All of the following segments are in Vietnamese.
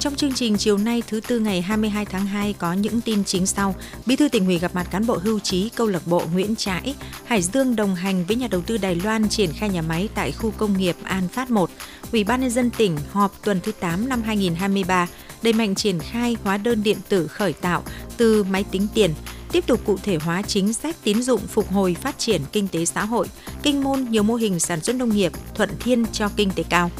Trong chương trình chiều nay thứ tư ngày 22 tháng 2 có những tin chính sau. Bí thư tỉnh ủy gặp mặt cán bộ hưu trí câu lạc bộ Nguyễn Trãi, Hải Dương đồng hành với nhà đầu tư Đài Loan triển khai nhà máy tại khu công nghiệp An Phát 1. Ủy ban nhân dân tỉnh họp tuần thứ 8 năm 2023 đẩy mạnh triển khai hóa đơn điện tử khởi tạo từ máy tính tiền, tiếp tục cụ thể hóa chính sách tín dụng phục hồi phát triển kinh tế xã hội, kinh môn nhiều mô hình sản xuất nông nghiệp thuận thiên cho kinh tế cao.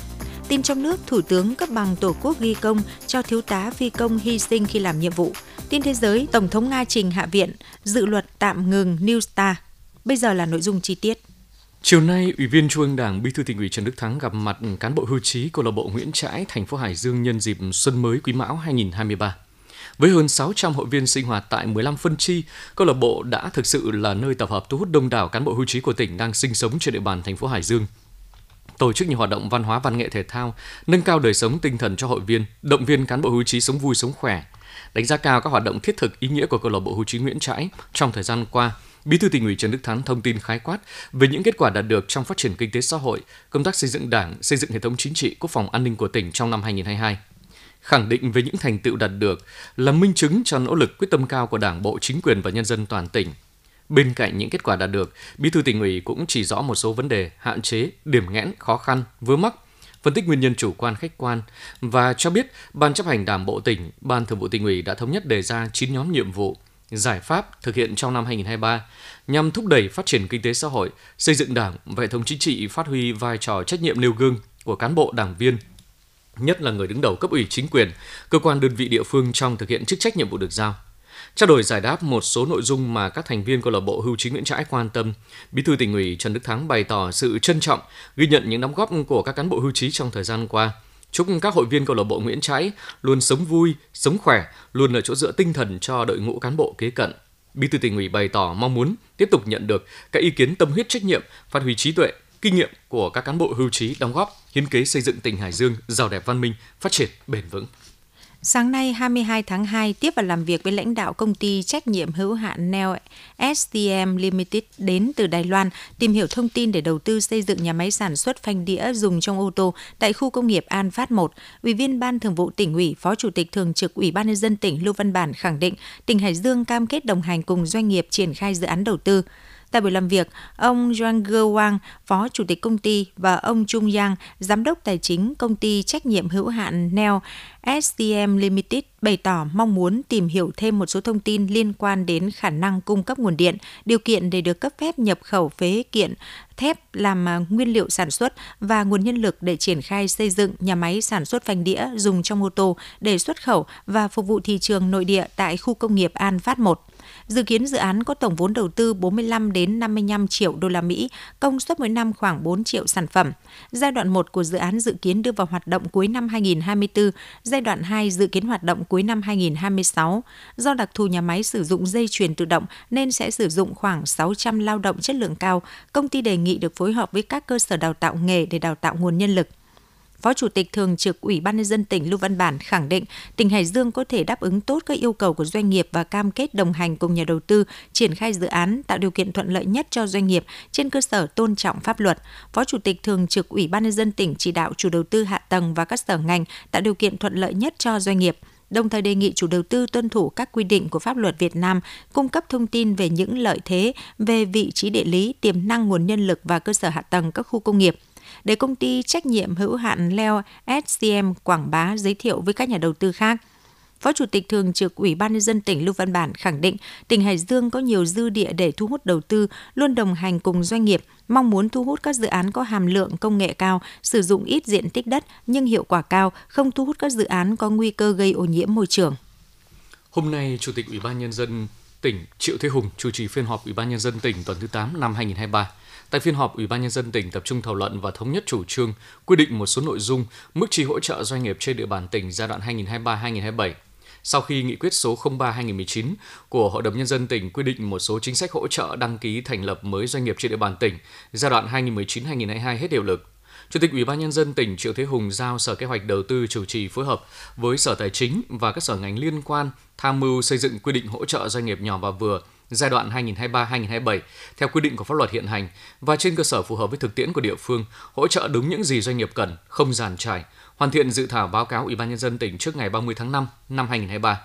Tin trong nước, Thủ tướng cấp bằng Tổ quốc ghi công cho thiếu tá phi công hy sinh khi làm nhiệm vụ. Tin thế giới, Tổng thống Nga trình Hạ viện dự luật tạm ngừng New Star. Bây giờ là nội dung chi tiết. Chiều nay, Ủy viên Trung ương Đảng Bí thư tỉnh ủy Trần Đức Thắng gặp mặt cán bộ hưu trí câu lạc bộ Nguyễn Trãi, thành phố Hải Dương nhân dịp Xuân mới Quý Mão 2023. Với hơn 600 hội viên sinh hoạt tại 15 phân chi, câu lạc bộ đã thực sự là nơi tập hợp thu hút đông đảo cán bộ hưu trí của tỉnh đang sinh sống trên địa bàn thành phố Hải Dương tổ chức nhiều hoạt động văn hóa văn nghệ thể thao, nâng cao đời sống tinh thần cho hội viên, động viên cán bộ hưu trí sống vui sống khỏe. Đánh giá cao các hoạt động thiết thực ý nghĩa của câu lạc bộ hưu trí Nguyễn Trãi trong thời gian qua, Bí thư tỉnh ủy Trần Đức Thắng thông tin khái quát về những kết quả đạt được trong phát triển kinh tế xã hội, công tác xây dựng Đảng, xây dựng hệ thống chính trị, quốc phòng an ninh của tỉnh trong năm 2022 khẳng định về những thành tựu đạt được là minh chứng cho nỗ lực quyết tâm cao của Đảng bộ, chính quyền và nhân dân toàn tỉnh Bên cạnh những kết quả đạt được, Bí thư tỉnh ủy cũng chỉ rõ một số vấn đề, hạn chế, điểm nghẽn, khó khăn, vướng mắc, phân tích nguyên nhân chủ quan khách quan và cho biết Ban chấp hành Đảng bộ tỉnh, Ban Thường vụ tỉnh ủy đã thống nhất đề ra 9 nhóm nhiệm vụ, giải pháp thực hiện trong năm 2023 nhằm thúc đẩy phát triển kinh tế xã hội, xây dựng Đảng và hệ thống chính trị phát huy vai trò trách nhiệm nêu gương của cán bộ đảng viên, nhất là người đứng đầu cấp ủy chính quyền, cơ quan đơn vị địa phương trong thực hiện chức trách nhiệm vụ được giao. Trao đổi giải đáp một số nội dung mà các thành viên câu lạc bộ Hưu Trí Nguyễn Trãi quan tâm, Bí thư tỉnh ủy Trần Đức Thắng bày tỏ sự trân trọng, ghi nhận những đóng góp của các cán bộ hưu trí trong thời gian qua. Chúc các hội viên câu lạc bộ Nguyễn Trãi luôn sống vui, sống khỏe, luôn là chỗ dựa tinh thần cho đội ngũ cán bộ kế cận. Bí thư tỉnh ủy bày tỏ mong muốn tiếp tục nhận được các ý kiến tâm huyết trách nhiệm, phát huy trí tuệ, kinh nghiệm của các cán bộ hưu trí đóng góp hiến kế xây dựng tỉnh Hải Dương giàu đẹp văn minh, phát triển bền vững. Sáng nay 22 tháng 2 tiếp và làm việc với lãnh đạo công ty trách nhiệm hữu hạn Neo STM Limited đến từ Đài Loan tìm hiểu thông tin để đầu tư xây dựng nhà máy sản xuất phanh đĩa dùng trong ô tô tại khu công nghiệp An Phát 1. Ủy viên Ban Thường vụ tỉnh ủy, Phó Chủ tịch Thường trực Ủy ban nhân dân tỉnh Lưu Văn Bản khẳng định tỉnh Hải Dương cam kết đồng hành cùng doanh nghiệp triển khai dự án đầu tư. Tại buổi làm việc, ông Zhang Ge Wang, Phó Chủ tịch công ty và ông Trung Yang, Giám đốc Tài chính công ty trách nhiệm hữu hạn Neo STM Limited bày tỏ mong muốn tìm hiểu thêm một số thông tin liên quan đến khả năng cung cấp nguồn điện, điều kiện để được cấp phép nhập khẩu phế kiện thép làm à, nguyên liệu sản xuất và nguồn nhân lực để triển khai xây dựng nhà máy sản xuất phanh đĩa dùng trong ô tô để xuất khẩu và phục vụ thị trường nội địa tại khu công nghiệp An Phát 1. Dự kiến dự án có tổng vốn đầu tư 45 đến 55 triệu đô la Mỹ, công suất mỗi năm khoảng 4 triệu sản phẩm. Giai đoạn 1 của dự án dự kiến đưa vào hoạt động cuối năm 2024, giai đoạn 2 dự kiến hoạt động cuối năm 2026. Do đặc thù nhà máy sử dụng dây chuyền tự động nên sẽ sử dụng khoảng 600 lao động chất lượng cao. Công ty đề nghị được phối hợp với các cơ sở đào tạo nghề để đào tạo nguồn nhân lực. Phó Chủ tịch Thường trực Ủy ban nhân dân tỉnh Lưu Văn Bản khẳng định tỉnh Hải Dương có thể đáp ứng tốt các yêu cầu của doanh nghiệp và cam kết đồng hành cùng nhà đầu tư triển khai dự án tạo điều kiện thuận lợi nhất cho doanh nghiệp trên cơ sở tôn trọng pháp luật. Phó Chủ tịch Thường trực Ủy ban nhân dân tỉnh chỉ đạo chủ đầu tư hạ tầng và các sở ngành tạo điều kiện thuận lợi nhất cho doanh nghiệp đồng thời đề nghị chủ đầu tư tuân thủ các quy định của pháp luật Việt Nam, cung cấp thông tin về những lợi thế về vị trí địa lý, tiềm năng nguồn nhân lực và cơ sở hạ tầng các khu công nghiệp để công ty trách nhiệm hữu hạn Leo SCM quảng bá giới thiệu với các nhà đầu tư khác. Phó Chủ tịch Thường trực Ủy ban nhân dân tỉnh Lưu Văn Bản khẳng định tỉnh Hải Dương có nhiều dư địa để thu hút đầu tư, luôn đồng hành cùng doanh nghiệp, mong muốn thu hút các dự án có hàm lượng công nghệ cao, sử dụng ít diện tích đất nhưng hiệu quả cao, không thu hút các dự án có nguy cơ gây ô nhiễm môi trường. Hôm nay, Chủ tịch Ủy ban nhân dân tỉnh Triệu Thế Hùng chủ trì phiên họp Ủy ban nhân dân tỉnh tuần thứ 8 năm 2023. Tại phiên họp, Ủy ban nhân dân tỉnh tập trung thảo luận và thống nhất chủ trương quy định một số nội dung mức chi hỗ trợ doanh nghiệp trên địa bàn tỉnh giai đoạn 2023-2027. Sau khi nghị quyết số 03/2019 của Hội đồng nhân dân tỉnh quy định một số chính sách hỗ trợ đăng ký thành lập mới doanh nghiệp trên địa bàn tỉnh giai đoạn 2019-2022 hết hiệu lực, Chủ tịch Ủy ban nhân dân tỉnh Triệu Thế Hùng giao Sở Kế hoạch Đầu tư chủ trì phối hợp với Sở Tài chính và các sở ngành liên quan tham mưu xây dựng quy định hỗ trợ doanh nghiệp nhỏ và vừa giai đoạn 2023-2027 theo quy định của pháp luật hiện hành và trên cơ sở phù hợp với thực tiễn của địa phương, hỗ trợ đúng những gì doanh nghiệp cần, không giàn trải, hoàn thiện dự thảo báo cáo Ủy ban nhân dân tỉnh trước ngày 30 tháng 5 năm 2023.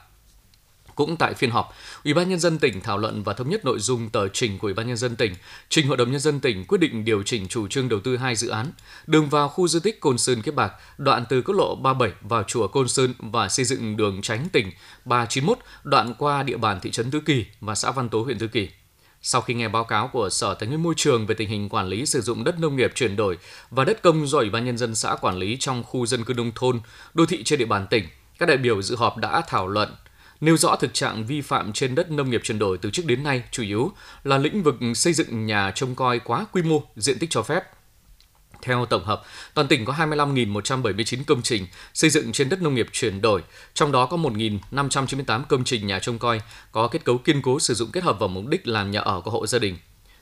Cũng tại phiên họp, Ủy ban nhân dân tỉnh thảo luận và thống nhất nội dung tờ trình của Ủy ban nhân dân tỉnh, trình Hội đồng nhân dân tỉnh quyết định điều chỉnh chủ trương đầu tư hai dự án: đường vào khu di tích Côn Sơn Kiếp Bạc, đoạn từ quốc lộ 37 vào chùa Côn Sơn và xây dựng đường tránh tỉnh 391 đoạn qua địa bàn thị trấn Tứ Kỳ và xã Văn Tố huyện Tứ Kỳ. Sau khi nghe báo cáo của Sở Tài nguyên Môi trường về tình hình quản lý sử dụng đất nông nghiệp chuyển đổi và đất công do Ủy ban nhân dân xã quản lý trong khu dân cư nông thôn, đô thị trên địa bàn tỉnh, các đại biểu dự họp đã thảo luận nêu rõ thực trạng vi phạm trên đất nông nghiệp chuyển đổi từ trước đến nay chủ yếu là lĩnh vực xây dựng nhà trông coi quá quy mô, diện tích cho phép. Theo tổng hợp, toàn tỉnh có 25.179 công trình xây dựng trên đất nông nghiệp chuyển đổi, trong đó có 1.598 công trình nhà trông coi có kết cấu kiên cố sử dụng kết hợp vào mục đích làm nhà ở của hộ gia đình.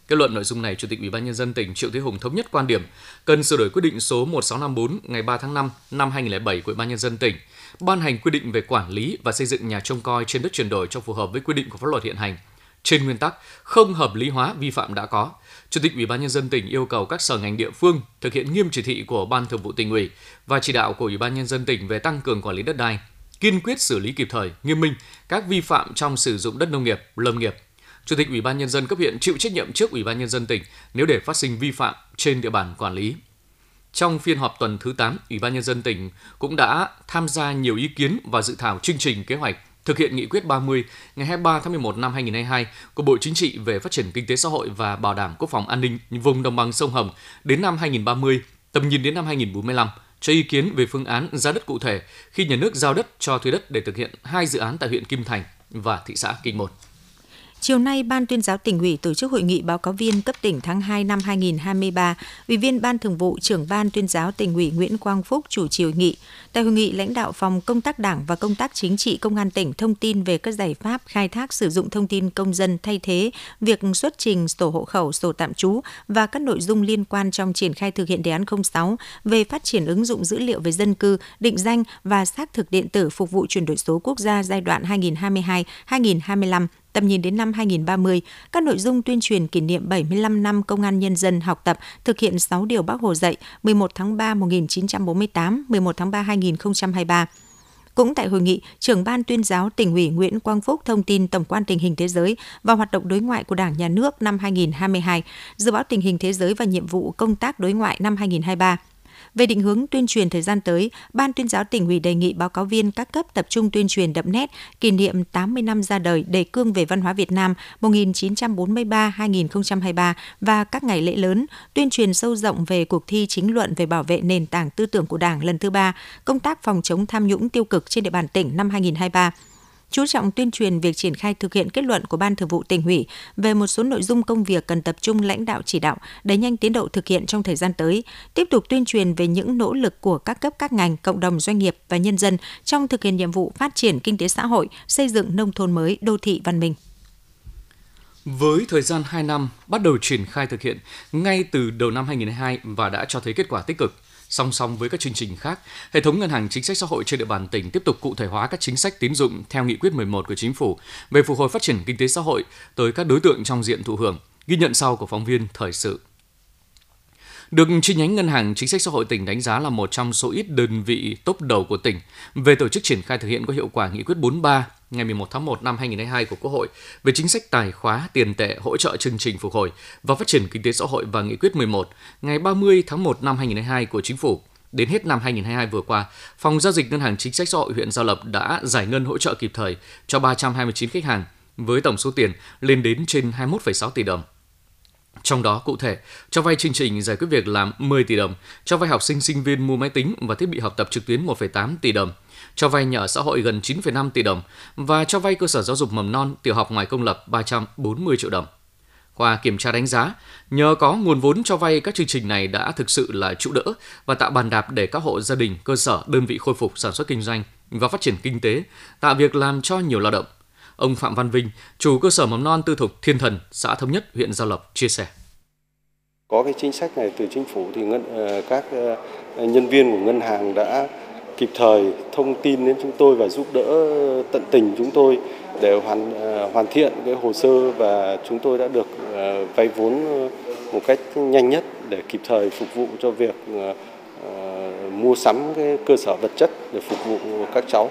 Kết luận nội dung này, Chủ tịch Ủy ban nhân dân tỉnh Triệu Thế Hùng thống nhất quan điểm cần sửa đổi quyết định số 1654 ngày 3 tháng 5 năm 2007 của Ủy ban nhân dân tỉnh ban hành quy định về quản lý và xây dựng nhà trông coi trên đất chuyển đổi cho phù hợp với quy định của pháp luật hiện hành. Trên nguyên tắc không hợp lý hóa vi phạm đã có, Chủ tịch Ủy ban nhân dân tỉnh yêu cầu các sở ngành địa phương thực hiện nghiêm chỉ thị của Ban Thường vụ tỉnh ủy và chỉ đạo của Ủy ban nhân dân tỉnh về tăng cường quản lý đất đai, kiên quyết xử lý kịp thời, nghiêm minh các vi phạm trong sử dụng đất nông nghiệp, lâm nghiệp. Chủ tịch Ủy ban nhân dân cấp huyện chịu trách nhiệm trước Ủy ban nhân dân tỉnh nếu để phát sinh vi phạm trên địa bàn quản lý. Trong phiên họp tuần thứ 8, Ủy ban nhân dân tỉnh cũng đã tham gia nhiều ý kiến và dự thảo chương trình kế hoạch thực hiện nghị quyết 30 ngày 23 tháng 11 năm 2022 của Bộ Chính trị về phát triển kinh tế xã hội và bảo đảm quốc phòng an ninh vùng đồng bằng sông Hồng đến năm 2030, tầm nhìn đến năm 2045 cho ý kiến về phương án giá đất cụ thể khi nhà nước giao đất cho thuê đất để thực hiện hai dự án tại huyện Kim Thành và thị xã Kinh Môn. Chiều nay, Ban tuyên giáo tỉnh ủy tổ chức hội nghị báo cáo viên cấp tỉnh tháng 2 năm 2023. Ủy viên Ban Thường vụ, trưởng Ban tuyên giáo tỉnh ủy Nguyễn Quang Phúc chủ trì hội nghị. Tại hội nghị, lãnh đạo phòng công tác đảng và công tác chính trị công an tỉnh thông tin về các giải pháp khai thác sử dụng thông tin công dân thay thế việc xuất trình sổ hộ khẩu, sổ tạm trú và các nội dung liên quan trong triển khai thực hiện đề án 06 về phát triển ứng dụng dữ liệu về dân cư, định danh và xác thực điện tử phục vụ chuyển đổi số quốc gia giai đoạn 2022-2025 tầm nhìn đến năm 2030, các nội dung tuyên truyền kỷ niệm 75 năm công an nhân dân học tập thực hiện 6 điều Bác Hồ dạy 11 tháng 3 1948, 11 tháng 3 2023. Cũng tại hội nghị, trưởng ban tuyên giáo tỉnh ủy Nguyễn Quang Phúc thông tin tổng quan tình hình thế giới và hoạt động đối ngoại của Đảng Nhà nước năm 2022, dự báo tình hình thế giới và nhiệm vụ công tác đối ngoại năm 2023. Về định hướng tuyên truyền thời gian tới, Ban tuyên giáo tỉnh ủy đề nghị báo cáo viên các cấp tập trung tuyên truyền đậm nét kỷ niệm 80 năm ra đời đề cương về văn hóa Việt Nam 1943-2023 và các ngày lễ lớn, tuyên truyền sâu rộng về cuộc thi chính luận về bảo vệ nền tảng tư tưởng của Đảng lần thứ ba, công tác phòng chống tham nhũng tiêu cực trên địa bàn tỉnh năm 2023 chú trọng tuyên truyền việc triển khai thực hiện kết luận của Ban Thường vụ tỉnh ủy về một số nội dung công việc cần tập trung lãnh đạo chỉ đạo, đẩy nhanh tiến độ thực hiện trong thời gian tới, tiếp tục tuyên truyền về những nỗ lực của các cấp các ngành, cộng đồng doanh nghiệp và nhân dân trong thực hiện nhiệm vụ phát triển kinh tế xã hội, xây dựng nông thôn mới, đô thị văn minh. Với thời gian 2 năm bắt đầu triển khai thực hiện ngay từ đầu năm 2022 và đã cho thấy kết quả tích cực, Song song với các chương trình khác, hệ thống ngân hàng chính sách xã hội trên địa bàn tỉnh tiếp tục cụ thể hóa các chính sách tín dụng theo nghị quyết 11 của chính phủ về phục hồi phát triển kinh tế xã hội tới các đối tượng trong diện thụ hưởng. Ghi nhận sau của phóng viên thời sự. Được chi nhánh Ngân hàng Chính sách Xã hội tỉnh đánh giá là một trong số ít đơn vị tốt đầu của tỉnh về tổ chức triển khai thực hiện có hiệu quả nghị quyết 43 ngày 11 tháng 1 năm 2022 của Quốc hội về chính sách tài khóa tiền tệ hỗ trợ chương trình phục hồi và phát triển kinh tế xã hội và nghị quyết 11 ngày 30 tháng 1 năm 2022 của Chính phủ. Đến hết năm 2022 vừa qua, Phòng Giao dịch Ngân hàng Chính sách Xã hội huyện Gia Lập đã giải ngân hỗ trợ kịp thời cho 329 khách hàng với tổng số tiền lên đến trên 21,6 tỷ đồng. Trong đó cụ thể, cho vay chương trình giải quyết việc làm 10 tỷ đồng, cho vay học sinh sinh viên mua máy tính và thiết bị học tập trực tuyến 1,8 tỷ đồng, cho vay nhà ở xã hội gần 9,5 tỷ đồng và cho vay cơ sở giáo dục mầm non, tiểu học ngoài công lập 340 triệu đồng. Qua kiểm tra đánh giá, nhờ có nguồn vốn cho vay các chương trình này đã thực sự là trụ đỡ và tạo bàn đạp để các hộ gia đình, cơ sở, đơn vị khôi phục sản xuất kinh doanh và phát triển kinh tế, tạo việc làm cho nhiều lao động. Ông Phạm Văn Vinh, chủ cơ sở mầm non tư thục Thiên Thần, xã Thống Nhất, huyện Gia Lộc chia sẻ. Có cái chính sách này từ chính phủ thì ngân, ờ, các ờ, nhân viên của ngân hàng đã kịp thời thông tin đến chúng tôi và giúp đỡ tận tình chúng tôi để hoàn ờ, hoàn thiện cái hồ sơ và chúng tôi đã được vay vốn một cách nhanh nhất để kịp thời phục vụ cho việc mua sắm cái cơ sở vật chất để phục vụ các cháu.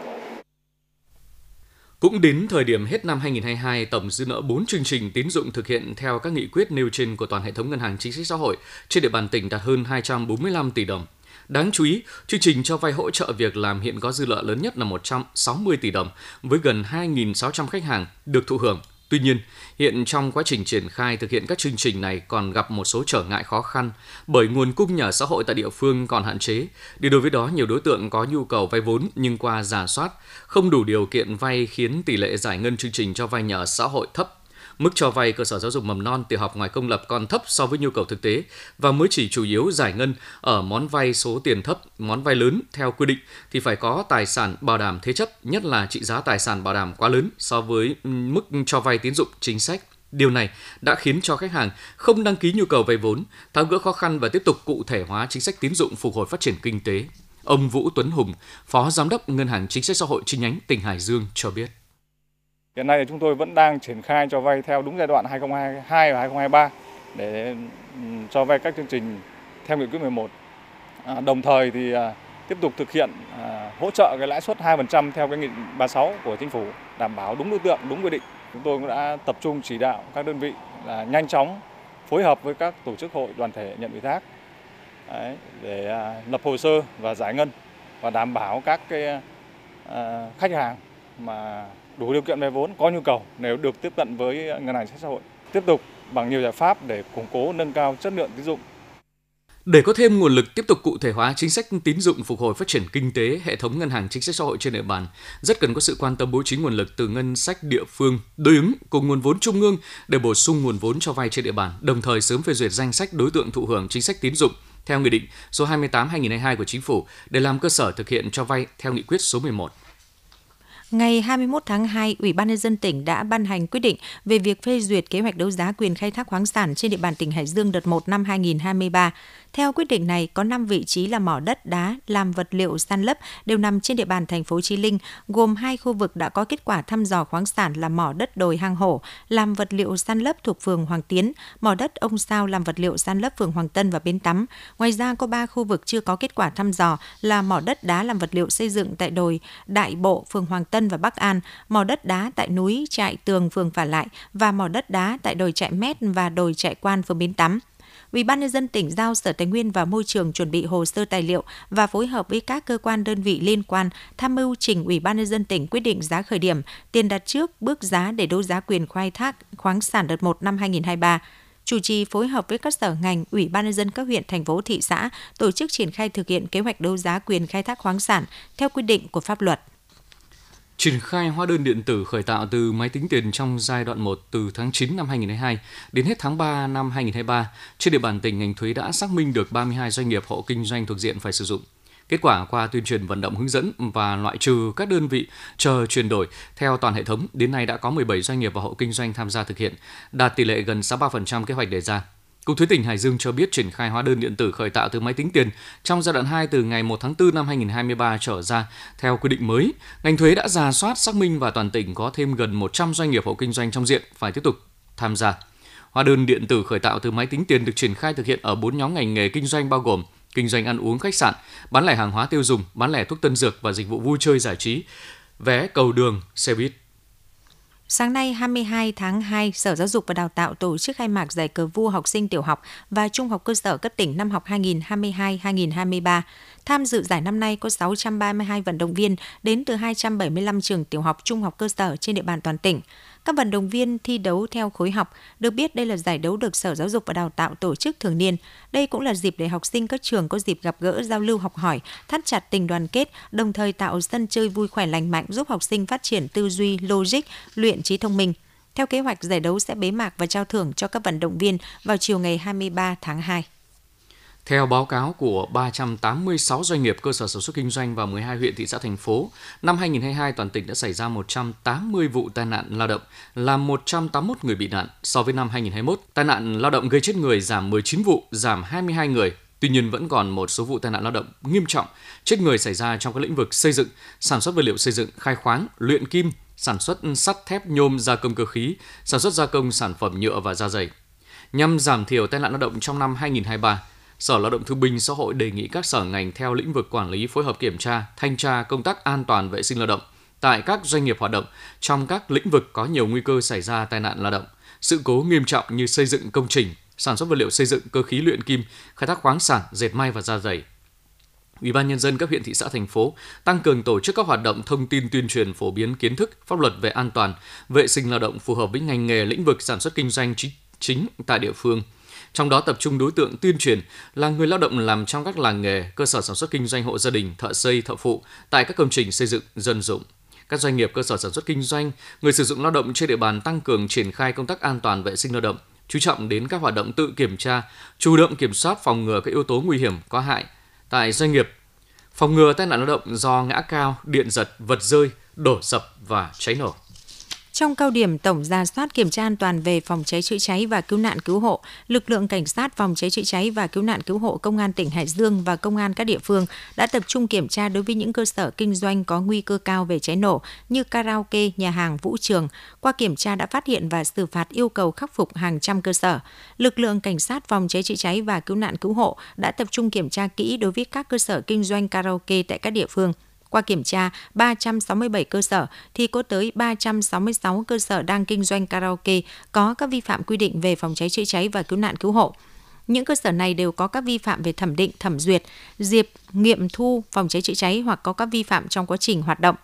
Cũng đến thời điểm hết năm 2022, tổng dư nợ 4 chương trình tín dụng thực hiện theo các nghị quyết nêu trên của toàn hệ thống ngân hàng chính sách xã hội trên địa bàn tỉnh đạt hơn 245 tỷ đồng. Đáng chú ý, chương trình cho vay hỗ trợ việc làm hiện có dư nợ lớn nhất là 160 tỷ đồng với gần 2.600 khách hàng được thụ hưởng. Tuy nhiên, hiện trong quá trình triển khai thực hiện các chương trình này còn gặp một số trở ngại khó khăn bởi nguồn cung nhà xã hội tại địa phương còn hạn chế. Đi đối với đó, nhiều đối tượng có nhu cầu vay vốn nhưng qua giả soát không đủ điều kiện vay khiến tỷ lệ giải ngân chương trình cho vay nhà xã hội thấp Mức cho vay cơ sở giáo dục mầm non tiểu học ngoài công lập còn thấp so với nhu cầu thực tế và mới chỉ chủ yếu giải ngân ở món vay số tiền thấp, món vay lớn theo quy định thì phải có tài sản bảo đảm thế chấp, nhất là trị giá tài sản bảo đảm quá lớn so với ừ, mức cho vay tín dụng chính sách. Điều này đã khiến cho khách hàng không đăng ký nhu cầu vay vốn, tháo gỡ khó khăn và tiếp tục cụ thể hóa chính sách tín dụng phục hồi phát triển kinh tế. Ông Vũ Tuấn Hùng, Phó Giám đốc Ngân hàng Chính sách Xã hội chi nhánh tỉnh Hải Dương cho biết. Hiện nay chúng tôi vẫn đang triển khai cho vay theo đúng giai đoạn 2022 và 2023 để ừ, cho vay các chương trình theo nghị quyết 11. À, đồng thời thì à, tiếp tục thực hiện à, hỗ trợ cái lãi suất 2% theo cái nghị 36 của chính phủ đảm bảo đúng đối tượng, đúng quy định. Chúng tôi cũng đã tập trung chỉ đạo các đơn vị là nhanh chóng phối hợp với các tổ chức hội đoàn thể nhận ủy thác đấy, để à, lập hồ sơ và giải ngân và đảm bảo các cái à, khách hàng mà đủ điều kiện vay vốn có nhu cầu nếu được tiếp cận với ngân hàng chính sách xã hội tiếp tục bằng nhiều giải pháp để củng cố nâng cao chất lượng tín dụng để có thêm nguồn lực tiếp tục cụ thể hóa chính sách tín dụng phục hồi phát triển kinh tế, hệ thống ngân hàng chính sách xã hội trên địa bàn rất cần có sự quan tâm bố trí nguồn lực từ ngân sách địa phương đối ứng cùng nguồn vốn trung ương để bổ sung nguồn vốn cho vay trên địa bàn, đồng thời sớm phê duyệt danh sách đối tượng thụ hưởng chính sách tín dụng theo nghị định số 28/2022 của chính phủ để làm cơ sở thực hiện cho vay theo nghị quyết số 11. Ngày 21 tháng 2, Ủy ban nhân dân tỉnh đã ban hành quyết định về việc phê duyệt kế hoạch đấu giá quyền khai thác khoáng sản trên địa bàn tỉnh Hải Dương đợt 1 năm 2023. Theo quyết định này, có 5 vị trí là mỏ đất đá làm vật liệu san lấp đều nằm trên địa bàn thành phố Chí Linh, gồm hai khu vực đã có kết quả thăm dò khoáng sản là mỏ đất đồi hang hổ làm vật liệu san lấp thuộc phường Hoàng Tiến, mỏ đất ông Sao làm vật liệu san lấp phường Hoàng Tân và Bến Tắm. Ngoài ra có 3 khu vực chưa có kết quả thăm dò là mỏ đất đá làm vật liệu xây dựng tại đồi Đại Bộ, phường Hoàng Tân và Bắc An, mỏ đất đá tại núi Trại Tường, phường Phả Lại và mỏ đất đá tại đồi Trại Mét và đồi Trại Quan, phường Bến Tắm. Ủy ban nhân dân tỉnh giao Sở Tài nguyên và Môi trường chuẩn bị hồ sơ tài liệu và phối hợp với các cơ quan đơn vị liên quan tham mưu trình Ủy ban nhân dân tỉnh quyết định giá khởi điểm, tiền đặt trước, bước giá để đấu giá quyền khai thác khoáng sản đợt 1 năm 2023 chủ trì phối hợp với các sở ngành, ủy ban nhân dân các huyện, thành phố, thị xã tổ chức triển khai thực hiện kế hoạch đấu giá quyền khai thác khoáng sản theo quy định của pháp luật. Triển khai hóa đơn điện tử khởi tạo từ máy tính tiền trong giai đoạn 1 từ tháng 9 năm 2022 đến hết tháng 3 năm 2023, trên địa bàn tỉnh ngành thuế đã xác minh được 32 doanh nghiệp hộ kinh doanh thuộc diện phải sử dụng. Kết quả qua tuyên truyền vận động hướng dẫn và loại trừ các đơn vị chờ chuyển đổi theo toàn hệ thống, đến nay đã có 17 doanh nghiệp và hộ kinh doanh tham gia thực hiện, đạt tỷ lệ gần 63% kế hoạch đề ra. Cục Thuế tỉnh Hải Dương cho biết triển khai hóa đơn điện tử khởi tạo từ máy tính tiền trong giai đoạn 2 từ ngày 1 tháng 4 năm 2023 trở ra theo quy định mới. Ngành thuế đã ra soát xác minh và toàn tỉnh có thêm gần 100 doanh nghiệp hộ kinh doanh trong diện phải tiếp tục tham gia. Hóa đơn điện tử khởi tạo từ máy tính tiền được triển khai thực hiện ở 4 nhóm ngành nghề kinh doanh bao gồm kinh doanh ăn uống khách sạn, bán lẻ hàng hóa tiêu dùng, bán lẻ thuốc tân dược và dịch vụ vui chơi giải trí, vé cầu đường, xe buýt. Sáng nay 22 tháng 2, Sở Giáo dục và Đào tạo tổ chức khai mạc giải cờ vua học sinh tiểu học và trung học cơ sở cấp tỉnh năm học 2022-2023. Tham dự giải năm nay có 632 vận động viên đến từ 275 trường tiểu học trung học cơ sở trên địa bàn toàn tỉnh. Các vận động viên thi đấu theo khối học, được biết đây là giải đấu được Sở Giáo dục và Đào tạo tổ chức thường niên. Đây cũng là dịp để học sinh các trường có dịp gặp gỡ, giao lưu học hỏi, thắt chặt tình đoàn kết, đồng thời tạo sân chơi vui khỏe lành mạnh giúp học sinh phát triển tư duy, logic, luyện trí thông minh. Theo kế hoạch, giải đấu sẽ bế mạc và trao thưởng cho các vận động viên vào chiều ngày 23 tháng 2. Theo báo cáo của 386 doanh nghiệp cơ sở sản xuất kinh doanh và 12 huyện thị xã thành phố, năm 2022 toàn tỉnh đã xảy ra 180 vụ tai nạn lao động, làm 181 người bị nạn. So với năm 2021, tai nạn lao động gây chết người giảm 19 vụ, giảm 22 người. Tuy nhiên vẫn còn một số vụ tai nạn lao động nghiêm trọng, chết người xảy ra trong các lĩnh vực xây dựng, sản xuất vật liệu xây dựng, khai khoáng, luyện kim, sản xuất sắt thép nhôm gia công cơ khí, sản xuất gia công sản phẩm nhựa và da dày. Nhằm giảm thiểu tai nạn lao động trong năm 2023, Sở Lao động Thương binh Xã hội đề nghị các sở ngành theo lĩnh vực quản lý phối hợp kiểm tra, thanh tra công tác an toàn vệ sinh lao động tại các doanh nghiệp hoạt động trong các lĩnh vực có nhiều nguy cơ xảy ra tai nạn lao động, sự cố nghiêm trọng như xây dựng công trình, sản xuất vật liệu xây dựng, cơ khí luyện kim, khai thác khoáng sản, dệt may và da dày. Ủy ban nhân dân các huyện thị xã thành phố tăng cường tổ chức các hoạt động thông tin tuyên truyền phổ biến kiến thức pháp luật về an toàn, vệ sinh lao động phù hợp với ngành nghề lĩnh vực sản xuất kinh doanh chính tại địa phương. Trong đó tập trung đối tượng tuyên truyền là người lao động làm trong các làng nghề, cơ sở sản xuất kinh doanh hộ gia đình, thợ xây, thợ phụ tại các công trình xây dựng dân dụng. Các doanh nghiệp cơ sở sản xuất kinh doanh, người sử dụng lao động trên địa bàn tăng cường triển khai công tác an toàn vệ sinh lao động, chú trọng đến các hoạt động tự kiểm tra, chủ động kiểm soát phòng ngừa các yếu tố nguy hiểm có hại tại doanh nghiệp, phòng ngừa tai nạn lao động do ngã cao, điện giật, vật rơi, đổ sập và cháy nổ. Trong cao điểm tổng ra soát kiểm tra an toàn về phòng cháy chữa cháy và cứu nạn cứu hộ, lực lượng cảnh sát phòng cháy chữa cháy và cứu nạn cứu hộ công an tỉnh Hải Dương và công an các địa phương đã tập trung kiểm tra đối với những cơ sở kinh doanh có nguy cơ cao về cháy nổ như karaoke, nhà hàng, vũ trường. Qua kiểm tra đã phát hiện và xử phạt yêu cầu khắc phục hàng trăm cơ sở. Lực lượng cảnh sát phòng cháy chữa cháy và cứu nạn cứu hộ đã tập trung kiểm tra kỹ đối với các cơ sở kinh doanh karaoke tại các địa phương qua kiểm tra 367 cơ sở thì có tới 366 cơ sở đang kinh doanh karaoke có các vi phạm quy định về phòng cháy chữa cháy và cứu nạn cứu hộ. Những cơ sở này đều có các vi phạm về thẩm định, thẩm duyệt, diệp, nghiệm thu phòng cháy chữa cháy hoặc có các vi phạm trong quá trình hoạt động.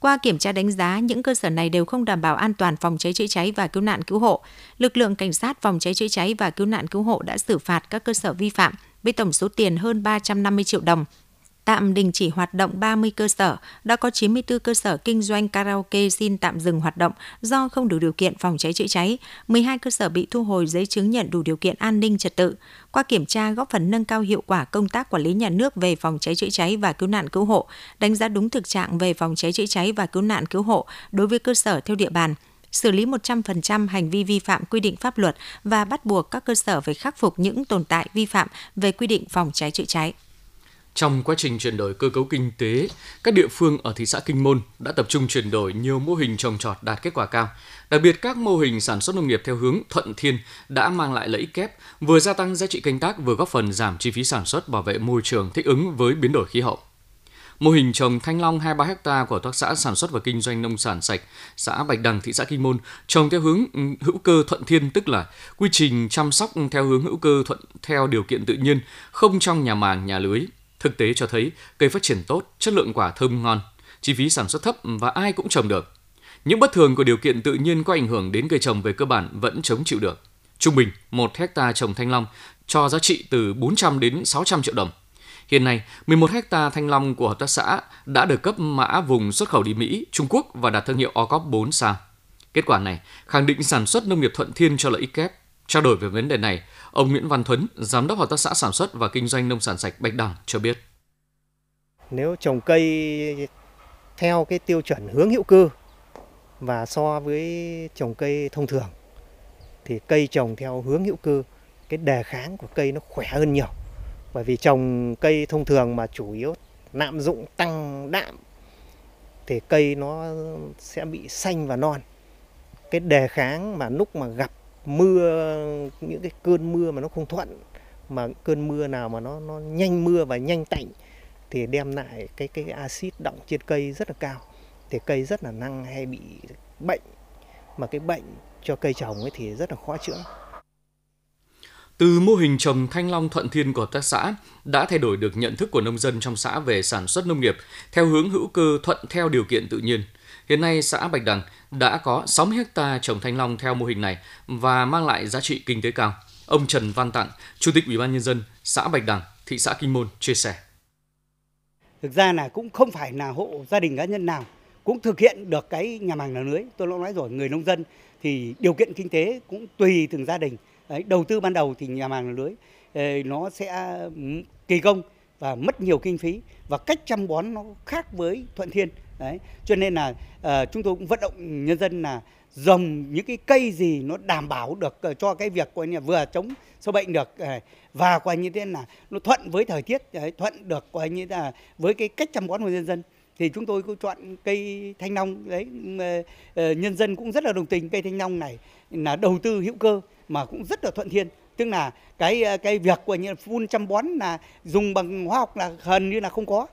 Qua kiểm tra đánh giá, những cơ sở này đều không đảm bảo an toàn phòng cháy chữa cháy và cứu nạn cứu hộ. Lực lượng cảnh sát phòng cháy chữa cháy và cứu nạn cứu hộ đã xử phạt các cơ sở vi phạm với tổng số tiền hơn 350 triệu đồng tạm đình chỉ hoạt động 30 cơ sở, đã có 94 cơ sở kinh doanh karaoke xin tạm dừng hoạt động do không đủ điều kiện phòng cháy chữa cháy, 12 cơ sở bị thu hồi giấy chứng nhận đủ điều kiện an ninh trật tự. Qua kiểm tra góp phần nâng cao hiệu quả công tác quản lý nhà nước về phòng cháy chữa cháy và cứu nạn cứu hộ, đánh giá đúng thực trạng về phòng cháy chữa cháy và cứu nạn cứu hộ đối với cơ sở theo địa bàn xử lý 100% hành vi vi phạm quy định pháp luật và bắt buộc các cơ sở phải khắc phục những tồn tại vi phạm về quy định phòng cháy chữa cháy. Trong quá trình chuyển đổi cơ cấu kinh tế, các địa phương ở thị xã Kinh Môn đã tập trung chuyển đổi nhiều mô hình trồng trọt đạt kết quả cao. Đặc biệt các mô hình sản xuất nông nghiệp theo hướng thuận thiên đã mang lại lợi ích kép, vừa gia tăng giá trị canh tác vừa góp phần giảm chi phí sản xuất bảo vệ môi trường thích ứng với biến đổi khí hậu. Mô hình trồng thanh long 23 ha của tác xã sản xuất và kinh doanh nông sản sạch, xã Bạch Đằng, thị xã Kinh Môn trồng theo hướng ừ, hữu cơ thuận thiên tức là quy trình chăm sóc theo hướng hữu cơ thuận theo điều kiện tự nhiên, không trong nhà màng, nhà lưới, Thực tế cho thấy cây phát triển tốt, chất lượng quả thơm ngon, chi phí sản xuất thấp và ai cũng trồng được. Những bất thường của điều kiện tự nhiên có ảnh hưởng đến cây trồng về cơ bản vẫn chống chịu được. Trung bình, 1 hecta trồng thanh long cho giá trị từ 400 đến 600 triệu đồng. Hiện nay, 11 hecta thanh long của hợp tác xã đã được cấp mã vùng xuất khẩu đi Mỹ, Trung Quốc và đạt thương hiệu OCOP 4 sao. Kết quả này khẳng định sản xuất nông nghiệp thuận thiên cho lợi ích kép. Trao đổi về vấn đề này, Ông Nguyễn Văn Thuấn, Giám đốc Hợp tác xã Sản xuất và Kinh doanh Nông sản sạch Bạch Đằng cho biết. Nếu trồng cây theo cái tiêu chuẩn hướng hữu cơ và so với trồng cây thông thường thì cây trồng theo hướng hữu cơ cái đề kháng của cây nó khỏe hơn nhiều bởi vì trồng cây thông thường mà chủ yếu nạm dụng tăng đạm thì cây nó sẽ bị xanh và non cái đề kháng mà lúc mà gặp mưa, những cái cơn mưa mà nó không thuận, mà cơn mưa nào mà nó nó nhanh mưa và nhanh tạnh thì đem lại cái cái axit động trên cây rất là cao thì cây rất là năng hay bị bệnh, mà cái bệnh cho cây trồng ấy thì rất là khó chữa. Từ mô hình trồng thanh long thuận thiên của các tác xã đã thay đổi được nhận thức của nông dân trong xã về sản xuất nông nghiệp theo hướng hữu cơ thuận theo điều kiện tự nhiên. Hiện nay xã Bạch Đằng đã có 60 ha trồng thanh long theo mô hình này và mang lại giá trị kinh tế cao. Ông Trần Văn Tặng, Chủ tịch Ủy ban nhân dân xã Bạch Đằng, thị xã Kinh Môn chia sẻ. Thực ra là cũng không phải là hộ gia đình cá nhân nào cũng thực hiện được cái nhà màng nhà lưới. Tôi đã nói rồi, người nông dân thì điều kiện kinh tế cũng tùy từng gia đình. Đấy, đầu tư ban đầu thì nhà màng nhà lưới ờ, nó sẽ ừ, kỳ công và mất nhiều kinh phí và cách chăm bón nó khác với thuận thiên đấy cho nên là uh, chúng tôi cũng vận động nhân dân là dòng những cái cây gì nó đảm bảo được uh, cho cái việc coi như vừa chống sâu bệnh được uh, và coi như thế là nó thuận với thời tiết thuận được coi như là với cái cách chăm bón của nhân dân. Thì chúng tôi cũng chọn cây thanh long đấy nhân dân cũng rất là đồng tình cây thanh long này là đầu tư hữu cơ mà cũng rất là thuận thiên. Tức là cái cái việc của như phun chăm bón là dùng bằng hóa học là gần như là không có.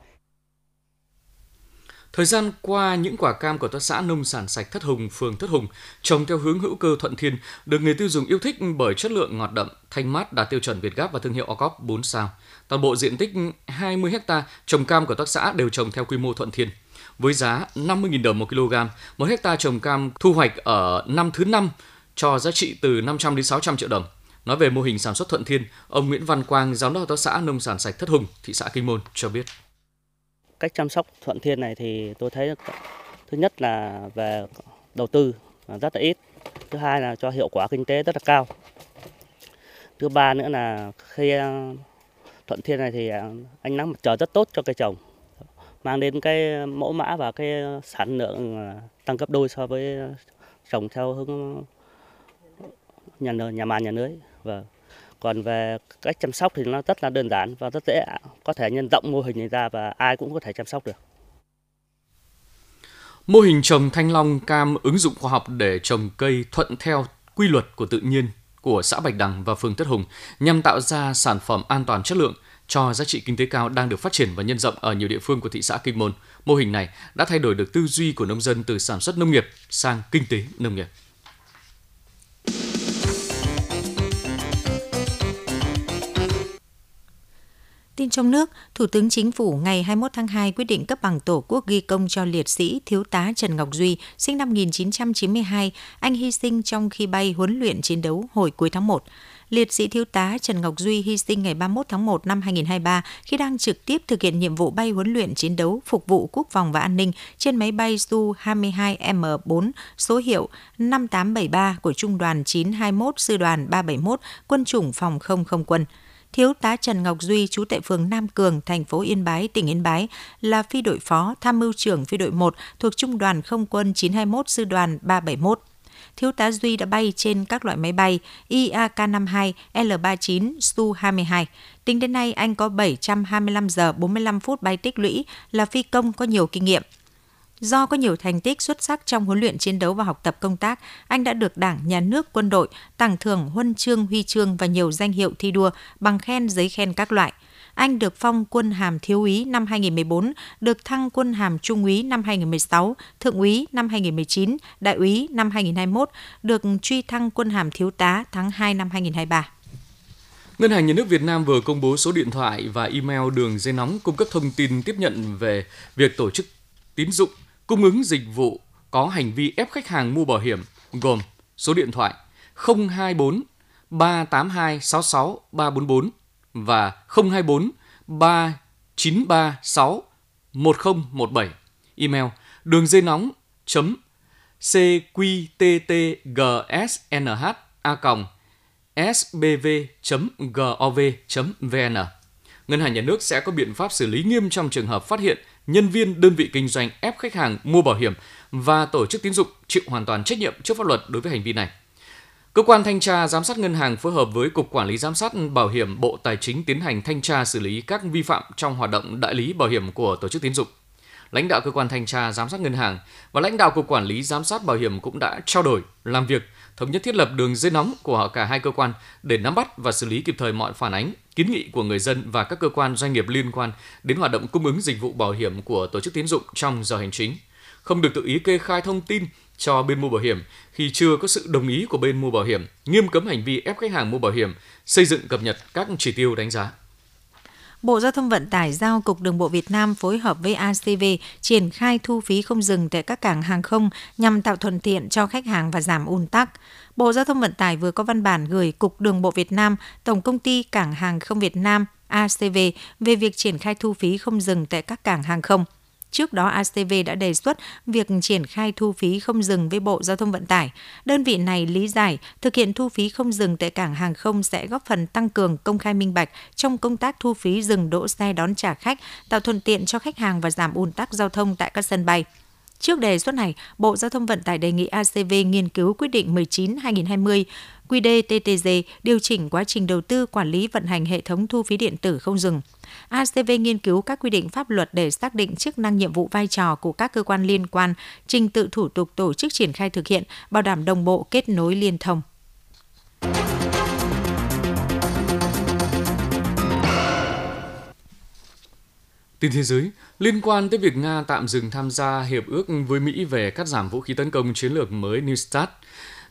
Thời gian qua, những quả cam của tác xã nông sản sạch Thất Hùng, phường Thất Hùng trồng theo hướng hữu cơ thuận thiên được người tiêu dùng yêu thích bởi chất lượng ngọt đậm, thanh mát đạt tiêu chuẩn Việt Gáp và thương hiệu OCOP 4 sao. Toàn bộ diện tích 20 ha trồng cam của tác xã đều trồng theo quy mô thuận thiên. Với giá 50.000 đồng một kg, 1 hecta trồng cam thu hoạch ở năm thứ năm cho giá trị từ 500 đến 600 triệu đồng. Nói về mô hình sản xuất thuận thiên, ông Nguyễn Văn Quang, giám đốc hợp tác xã nông sản sạch Thất Hùng, thị xã Kinh Môn cho biết cách chăm sóc thuận thiên này thì tôi thấy thứ nhất là về đầu tư rất là ít. Thứ hai là cho hiệu quả kinh tế rất là cao. Thứ ba nữa là khi ờ, thuận thiên này thì ờ, ánh nắng mặt trời rất tốt cho cây trồng, mang đến cái mẫu mã và cái sản lượng ờ, tăng gấp đôi so với trồng theo hướng nhà nhà màn, nhà lưới. Và còn về cách chăm sóc thì nó rất là đơn giản và rất dễ có thể nhân rộng mô hình này ra và ai cũng có thể chăm sóc được. Mô hình trồng thanh long cam ứng dụng khoa học để trồng cây thuận theo quy luật của tự nhiên của xã Bạch Đằng và phường Tất Hùng nhằm tạo ra sản phẩm an toàn chất lượng cho giá trị kinh tế cao đang được phát triển và nhân rộng ở nhiều địa phương của thị xã Kinh Môn. Mô hình này đã thay đổi được tư duy của nông dân từ sản xuất nông nghiệp sang kinh tế nông nghiệp. Tin trong nước, Thủ tướng Chính phủ ngày 21 tháng 2 quyết định cấp bằng Tổ quốc ghi công cho liệt sĩ Thiếu tá Trần Ngọc Duy, sinh năm 1992, anh hy sinh trong khi bay huấn luyện chiến đấu hồi cuối tháng 1. Liệt sĩ thiếu tá Trần Ngọc Duy hy sinh ngày 31 tháng 1 năm 2023 khi đang trực tiếp thực hiện nhiệm vụ bay huấn luyện chiến đấu phục vụ quốc phòng và an ninh trên máy bay Su-22M4 số hiệu 5873 của Trung đoàn 921 Sư đoàn 371 Quân chủng Phòng không không quân. Thiếu tá Trần Ngọc Duy, trú tại phường Nam Cường, thành phố Yên Bái, tỉnh Yên Bái, là phi đội phó, tham mưu trưởng phi đội 1 thuộc Trung đoàn Không quân 921 Sư đoàn 371. Thiếu tá Duy đã bay trên các loại máy bay IAK-52, L-39, Su-22. Tính đến nay, anh có 725 giờ 45 phút bay tích lũy, là phi công có nhiều kinh nghiệm – Do có nhiều thành tích xuất sắc trong huấn luyện chiến đấu và học tập công tác, anh đã được Đảng, Nhà nước, quân đội tặng thưởng huân chương, huy chương và nhiều danh hiệu thi đua, bằng khen, giấy khen các loại. Anh được phong quân hàm thiếu úy năm 2014, được thăng quân hàm trung úy năm 2016, thượng úy năm 2019, đại úy năm 2021, được truy thăng quân hàm thiếu tá tháng 2 năm 2023. Ngân hàng Nhà nước Việt Nam vừa công bố số điện thoại và email đường dây nóng cung cấp thông tin tiếp nhận về việc tổ chức tín dụng cung ứng dịch vụ có hành vi ép khách hàng mua bảo hiểm gồm số điện thoại 024 382 66 344 và 024 3936 1017. Email đường dây nóng chấm cqttgsnh a sbv.gov.vn. Ngân hàng Nhà nước sẽ có biện pháp xử lý nghiêm trong trường hợp phát hiện nhân viên đơn vị kinh doanh ép khách hàng mua bảo hiểm và tổ chức tín dụng chịu hoàn toàn trách nhiệm trước pháp luật đối với hành vi này. Cơ quan thanh tra giám sát ngân hàng phối hợp với Cục Quản lý giám sát bảo hiểm Bộ Tài chính tiến hành thanh tra xử lý các vi phạm trong hoạt động đại lý bảo hiểm của tổ chức tín dụng. Lãnh đạo cơ quan thanh tra giám sát ngân hàng và lãnh đạo Cục Quản lý giám sát bảo hiểm cũng đã trao đổi, làm việc, thống nhất thiết lập đường dây nóng của cả hai cơ quan để nắm bắt và xử lý kịp thời mọi phản ánh, kiến nghị của người dân và các cơ quan doanh nghiệp liên quan đến hoạt động cung ứng dịch vụ bảo hiểm của tổ chức tín dụng trong giờ hành chính. Không được tự ý kê khai thông tin cho bên mua bảo hiểm khi chưa có sự đồng ý của bên mua bảo hiểm, nghiêm cấm hành vi ép khách hàng mua bảo hiểm, xây dựng cập nhật các chỉ tiêu đánh giá. Bộ Giao thông Vận tải giao Cục Đường bộ Việt Nam phối hợp với ACV triển khai thu phí không dừng tại các cảng hàng không nhằm tạo thuận tiện cho khách hàng và giảm ùn tắc. Bộ Giao thông Vận tải vừa có văn bản gửi Cục Đường bộ Việt Nam, Tổng công ty Cảng hàng không Việt Nam ACV về việc triển khai thu phí không dừng tại các cảng hàng không. Trước đó, ACV đã đề xuất việc triển khai thu phí không dừng với Bộ Giao thông Vận tải. Đơn vị này lý giải thực hiện thu phí không dừng tại cảng hàng không sẽ góp phần tăng cường công khai minh bạch trong công tác thu phí dừng đỗ xe đón trả khách, tạo thuận tiện cho khách hàng và giảm ùn tắc giao thông tại các sân bay. Trước đề xuất này, Bộ Giao thông Vận tải đề nghị ACV nghiên cứu quyết định 19-2020 QDTTG điều chỉnh quá trình đầu tư quản lý vận hành hệ thống thu phí điện tử không dừng. ACV nghiên cứu các quy định pháp luật để xác định chức năng nhiệm vụ vai trò của các cơ quan liên quan, trình tự thủ tục tổ chức triển khai thực hiện, bảo đảm đồng bộ kết nối liên thông. Tin thế giới, liên quan tới việc Nga tạm dừng tham gia hiệp ước với Mỹ về cắt giảm vũ khí tấn công chiến lược mới New START,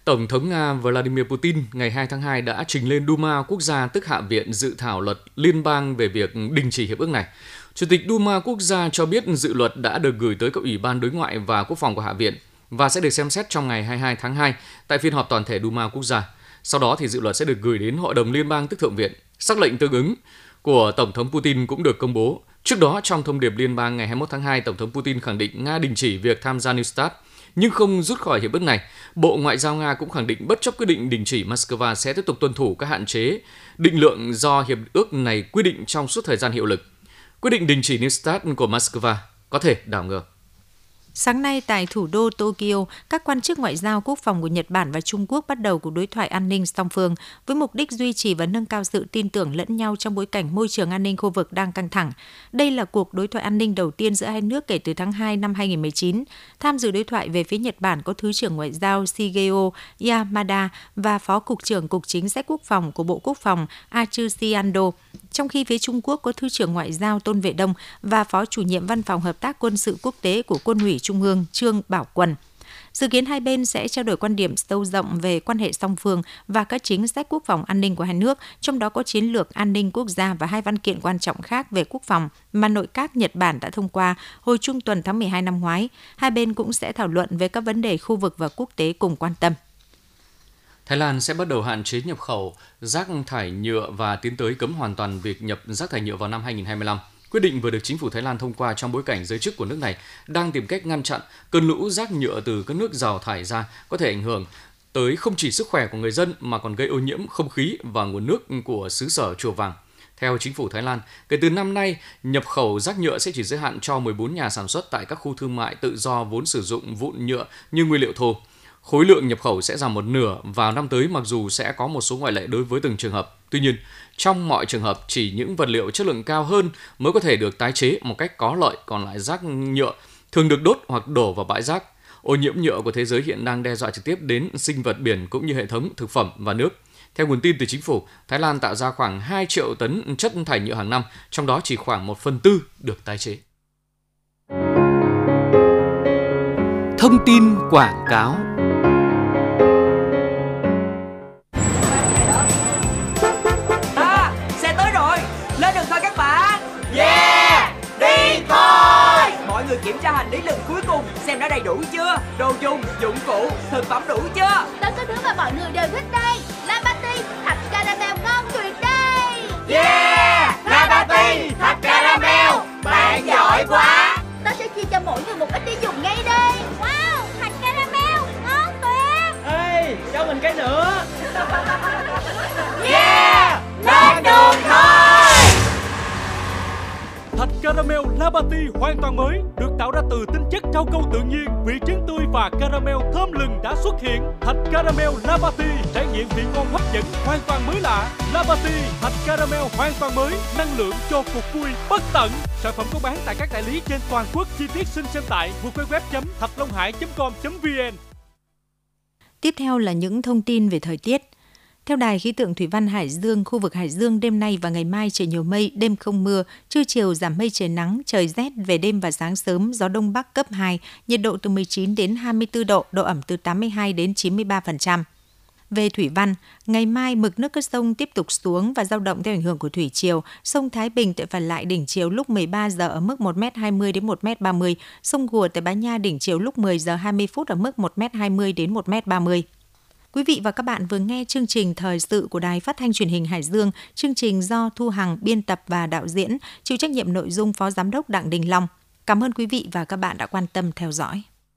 Tổng thống Nga Vladimir Putin ngày 2 tháng 2 đã trình lên Duma quốc gia tức Hạ viện dự thảo luật liên bang về việc đình chỉ hiệp ước này. Chủ tịch Duma quốc gia cho biết dự luật đã được gửi tới các ủy ban đối ngoại và quốc phòng của Hạ viện và sẽ được xem xét trong ngày 22 tháng 2 tại phiên họp toàn thể Duma quốc gia. Sau đó thì dự luật sẽ được gửi đến Hội đồng Liên bang tức Thượng viện. Sắc lệnh tương ứng của Tổng thống Putin cũng được công bố. Trước đó, trong thông điệp liên bang ngày 21 tháng 2, Tổng thống Putin khẳng định Nga đình chỉ việc tham gia New START – nhưng không rút khỏi hiệp ước này. Bộ Ngoại giao Nga cũng khẳng định bất chấp quyết định đình chỉ, Moscow sẽ tiếp tục tuân thủ các hạn chế định lượng do hiệp ước này quy định trong suốt thời gian hiệu lực. Quyết định đình chỉ New START của Moscow có thể đảo ngược. Sáng nay tại thủ đô Tokyo, các quan chức ngoại giao quốc phòng của Nhật Bản và Trung Quốc bắt đầu cuộc đối thoại an ninh song phương với mục đích duy trì và nâng cao sự tin tưởng lẫn nhau trong bối cảnh môi trường an ninh khu vực đang căng thẳng. Đây là cuộc đối thoại an ninh đầu tiên giữa hai nước kể từ tháng 2 năm 2019. Tham dự đối thoại về phía Nhật Bản có Thứ trưởng Ngoại giao Shigeo Yamada và Phó Cục trưởng Cục Chính sách Quốc phòng của Bộ Quốc phòng Achushi Ando trong khi phía Trung Quốc có Thứ trưởng Ngoại giao Tôn Vệ Đông và Phó chủ nhiệm Văn phòng Hợp tác Quân sự Quốc tế của Quân ủy Trung ương Trương Bảo Quân. Dự kiến hai bên sẽ trao đổi quan điểm sâu rộng về quan hệ song phương và các chính sách quốc phòng an ninh của hai nước, trong đó có chiến lược an ninh quốc gia và hai văn kiện quan trọng khác về quốc phòng mà nội các Nhật Bản đã thông qua hồi trung tuần tháng 12 năm ngoái. Hai bên cũng sẽ thảo luận về các vấn đề khu vực và quốc tế cùng quan tâm. Thái Lan sẽ bắt đầu hạn chế nhập khẩu rác thải nhựa và tiến tới cấm hoàn toàn việc nhập rác thải nhựa vào năm 2025. Quyết định vừa được chính phủ Thái Lan thông qua trong bối cảnh giới chức của nước này đang tìm cách ngăn chặn cơn lũ rác nhựa từ các nước giàu thải ra có thể ảnh hưởng tới không chỉ sức khỏe của người dân mà còn gây ô nhiễm không khí và nguồn nước của xứ sở Chùa Vàng. Theo chính phủ Thái Lan, kể từ năm nay, nhập khẩu rác nhựa sẽ chỉ giới hạn cho 14 nhà sản xuất tại các khu thương mại tự do vốn sử dụng vụn nhựa như nguyên liệu thô. Khối lượng nhập khẩu sẽ giảm một nửa vào năm tới mặc dù sẽ có một số ngoại lệ đối với từng trường hợp. Tuy nhiên, trong mọi trường hợp chỉ những vật liệu chất lượng cao hơn mới có thể được tái chế một cách có lợi, còn lại rác nhựa thường được đốt hoặc đổ vào bãi rác. Ô nhiễm nhựa của thế giới hiện đang đe dọa trực tiếp đến sinh vật biển cũng như hệ thống thực phẩm và nước. Theo nguồn tin từ chính phủ, Thái Lan tạo ra khoảng 2 triệu tấn chất thải nhựa hàng năm, trong đó chỉ khoảng 1 phần tư được tái chế. Thông tin quảng cáo đã đầy đủ chưa? Đồ dùng dụng cụ thực phẩm đủ chưa? Tất cả thứ mà mọi người đều thích đây Labati thạch caramel ngon tuyệt đây. Yeah! Labati thạch caramel. Bạn giỏi quá. Ta sẽ chia cho mỗi người một ít để dùng ngay đây. Wow thạch caramel ngon tuyệt. Ê cho mình cái nữa. Yeah caramel Labati hoàn toàn mới được tạo ra từ tinh chất rau câu tự nhiên, vị trứng tươi và caramel thơm lừng đã xuất hiện. Thạch caramel Labati trải nghiệm vị ngon hấp dẫn hoàn toàn mới lạ. Labati thạch caramel hoàn toàn mới, năng lượng cho cuộc vui bất tận. Sản phẩm có bán tại các đại lý trên toàn quốc. Chi tiết xin xem tại www.thạchlonghai.com.vn. Tiếp theo là những thông tin về thời tiết. Theo Đài khí tượng Thủy văn Hải Dương, khu vực Hải Dương đêm nay và ngày mai trời nhiều mây, đêm không mưa, trưa chiều giảm mây trời nắng, trời rét về đêm và sáng sớm, gió đông bắc cấp 2, nhiệt độ từ 19 đến 24 độ, độ ẩm từ 82 đến 93%. Về thủy văn, ngày mai mực nước các sông tiếp tục xuống và dao động theo ảnh hưởng của thủy triều. Sông Thái Bình tại phần lại đỉnh chiều lúc 13 giờ ở mức 1m20 đến 1m30, sông Gùa tại Bá Nha đỉnh chiều lúc 10 giờ 20 phút ở mức 1m20 đến 1m30. Quý vị và các bạn vừa nghe chương trình thời sự của Đài Phát thanh Truyền hình Hải Dương, chương trình do Thu Hằng biên tập và đạo diễn, chịu trách nhiệm nội dung Phó Giám đốc Đặng Đình Long. Cảm ơn quý vị và các bạn đã quan tâm theo dõi.